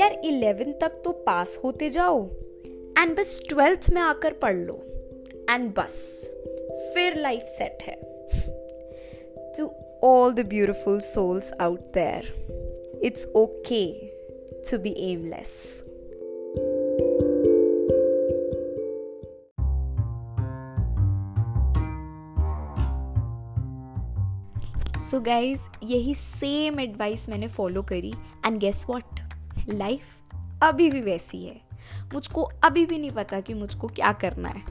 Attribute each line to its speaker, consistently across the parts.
Speaker 1: यार इलेवेंथ तक तो पास होते जाओ एंड बस ट्वेल्थ में आकर पढ़ लो एंड बस, फिर लाइफ सेट है। To all the beautiful souls out there it's okay to be aimless so guys यही सेम एडवाइस मैंने फॉलो करी एंड गेस वॉट लाइफ अभी भी वैसी है। मुझको अभी भी नहीं पता कि मुझको क्या करना है।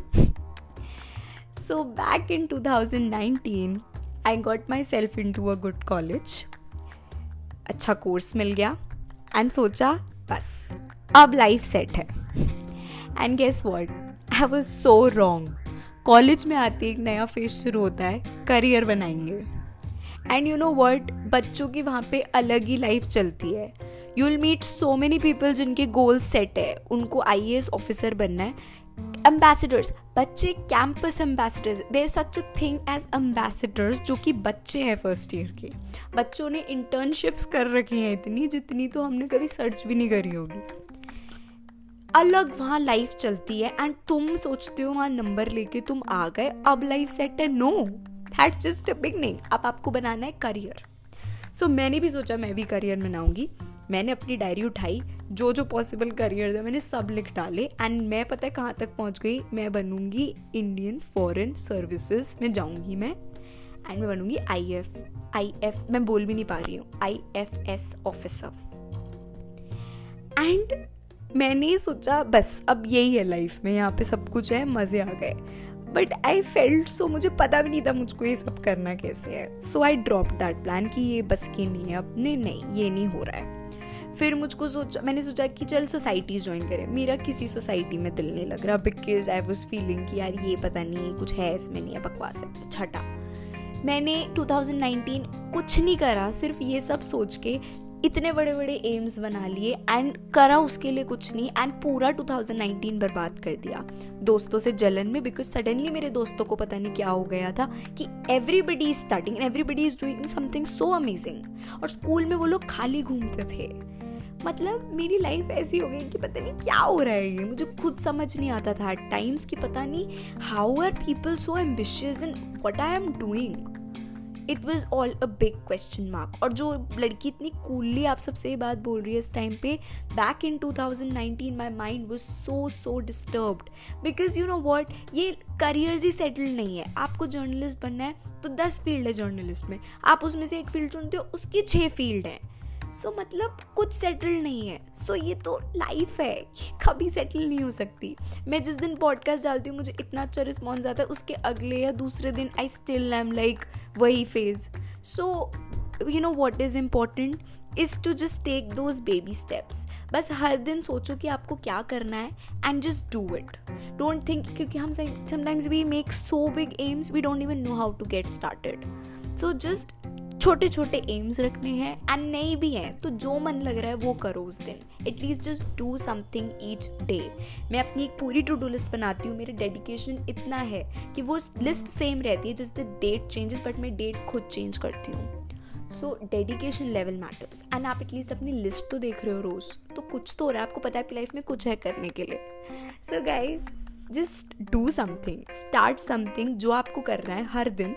Speaker 1: So back in 2019 I got my self in to a good college अच्छा कोर्स मिल गया। एंड सोचा, बस, अब लाइफ सेट है। And guess what I was so wrong college में आते एक नया फ़ेज़ शुरू होता है। करियर बनाएँगे। एंड यू नो वर्ड बच्चों की वहाँ पे अलग ही लाइफ चलती है। You will meet so many people जिनके गोल सेट है। उनको आई ऑफिसर बनना है। एम्बेसडर्स बच्चे campus ambassadors there such a thing as ambassadors जो कि बच्चे हैं फ़र्स्ट ईयर के। बच्चों ने इंटर्नशिप्स कर रखी हैं इतनी जितनी तो हमने कभी सर्च भी नहीं करी होगी। अलग वहाँ लाइफ चलती है एंड तुम सोचते हो वहाँ नंबर लेके तुम आ गए अब लाइफ सेट है। No that's just a beginning अब आपको बनाना है करियर सो so, मैंने भी सोचा मैं भी करियर बनाऊँगी मैंने अपनी डायरी उठाई, जो जो पॉसिबल करियर है मैंने सब लिख डाले एंड मैं पता है कहाँ तक पहुँच गई? मैं बनूँगी इंडियन फॉरेन सर्विसेज़ में जाऊँगी मैं एंड मैं बनूँगी आई एफ़ आई एफ़ मैं बोल भी नहीं पा रही हूँ I F S officer and मैंने सोचा, बस अब यही है लाइफ में, यहाँ पे सब कुछ है, मज़े आ गए. बट आई फेल्ट सो मुझे पता भी नहीं था मुझको ये सब करना कैसे है. So I drop that plan कि ये बस की नहीं है अपने नहीं, ये नहीं हो रहा है. फिर मुझको सोचा, मैंने सोचा कि चल सोसाइटीज़ ज्वाइन करें। मेरा किसी सोसाइटी में दिल नहीं लग रहा बिकॉज़ आई वॉज़ फीलिंग कि यार ये पता नहीं, कुछ है इसमें नहीं है बकवास है छठा मैंने 2019 कुछ नहीं करा, सिर्फ़ ये सब सोच के इतने बड़े बड़े एम्स बना लिए एंड करा उसके लिए कुछ नहीं एंड पूरा 2019 बर्बाद कर दिया। दोस्तों से जलन में बिकॉज़ सडनली मेरे दोस्तों को पता नहीं क्या हो गया था कि everybody is starting everybody is doing something so amazing और स्कूल में वो लोग खाली घूमते थे। मतलब मेरी लाइफ ऐसी हो गई कि पता नहीं क्या हो रहा है ये। मुझे खुद समझ नहीं आता था। टाइम्स की पता नहीं how are people so ambitious in what I am doing it was all a big question mark और जो लड़की इतनी कूलली आप सबसे बात बोल रही है इस टाइम पे back in 2019 my mind was so so disturbed because you know what ये करियर्स ही सेटल्ड नहीं है। आपको जर्नलिस्ट बनना है तो दस फ़ील्ड है जर्नलिस्ट में। आप उसमें से एक फ़ील्ड चुनते हो, उसकी छः फ़ील्ड है। सो मतलब कुछ सेटल नहीं है। सो ये तो लाइफ है। कभी सेटल नहीं हो सकती। मैं जिस दिन पॉडकास्ट डालती हूँ, मुझे इतना अच्छा रिस्पॉन्स आता है, उसके अगले या दूसरे दिन आई स्टिल एम लाइक वही phase so you know what is important is to just take those baby steps बस हर दिन सोचो कि आपको क्या करना है and just do it don't think क्योंकि हम sometimes we make so big aims we don't even know how to get started so just छोटे छोटे एम्स रखने हैं एंड नहीं भी हैं तो जो मन लग रहा है वो करो उस दिन। At least just do something each day मैं अपनी एक पूरी टू डू लिस्ट बनाती हूँ, मेरी डेडिकेशन इतना है कि वो लिस्ट सेम रहती है जिस द डेट चेंजेस बट मैं डेट खुद चेंज करती हूँ। So dedication level matters and आप एटलीस्ट अपनी लिस्ट तो देख रहे हो रोज़। तो कुछ तो हो रहा है, आपको पता है आपकी लाइफ में कुछ है करने के लिए। So guys just do something start something जो आपको करना है हर दिन।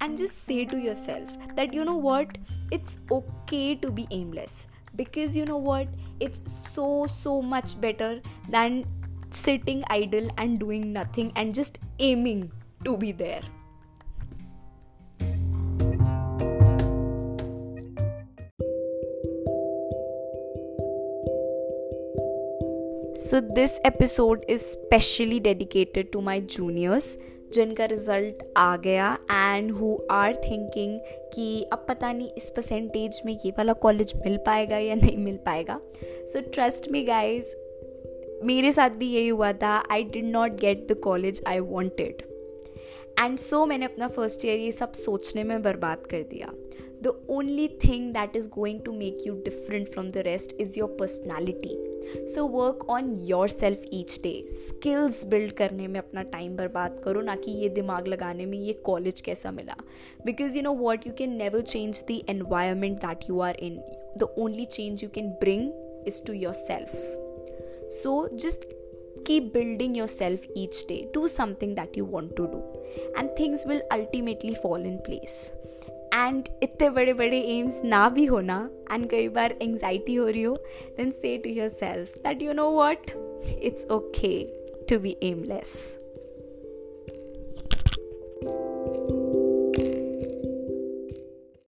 Speaker 1: And just say to yourself that you know what it's okay to be aimless. Because you know what it's so so much better than sitting idle and doing nothing and just aiming to be there. So, this episode is specially dedicated to my juniors जिनका result आ गया and who are thinking कि अब पता नहीं इस percentage में ये वाला कॉलेज मिल पाएगा या नहीं मिल पाएगा। सो ट्रस्ट मी गाइज़ मेरे साथ भी यही हुआ था। I did not get the college I wanted and so मैंने अपना फ़र्स्ट ईयर ये सब सोचने में बर्बाद कर दिया। The only thing that is going to make you different from the rest is your personality so work on yourself each day skills build करने में अपना टाइम बर्बाद करो, ना कि ये दिमाग लगाने में ये कॉलेज कैसा मिला. Because you know what you can never change the environment that you are in the only change you can bring is to yourself. So just keep building yourself each day. Do something that you want to do. And things will ultimately fall in place. And इतने बड़े बड़े AIIMS ना भी होना and कई बार anxiety हो रही हो then say to yourself that you know what it's okay to be aimless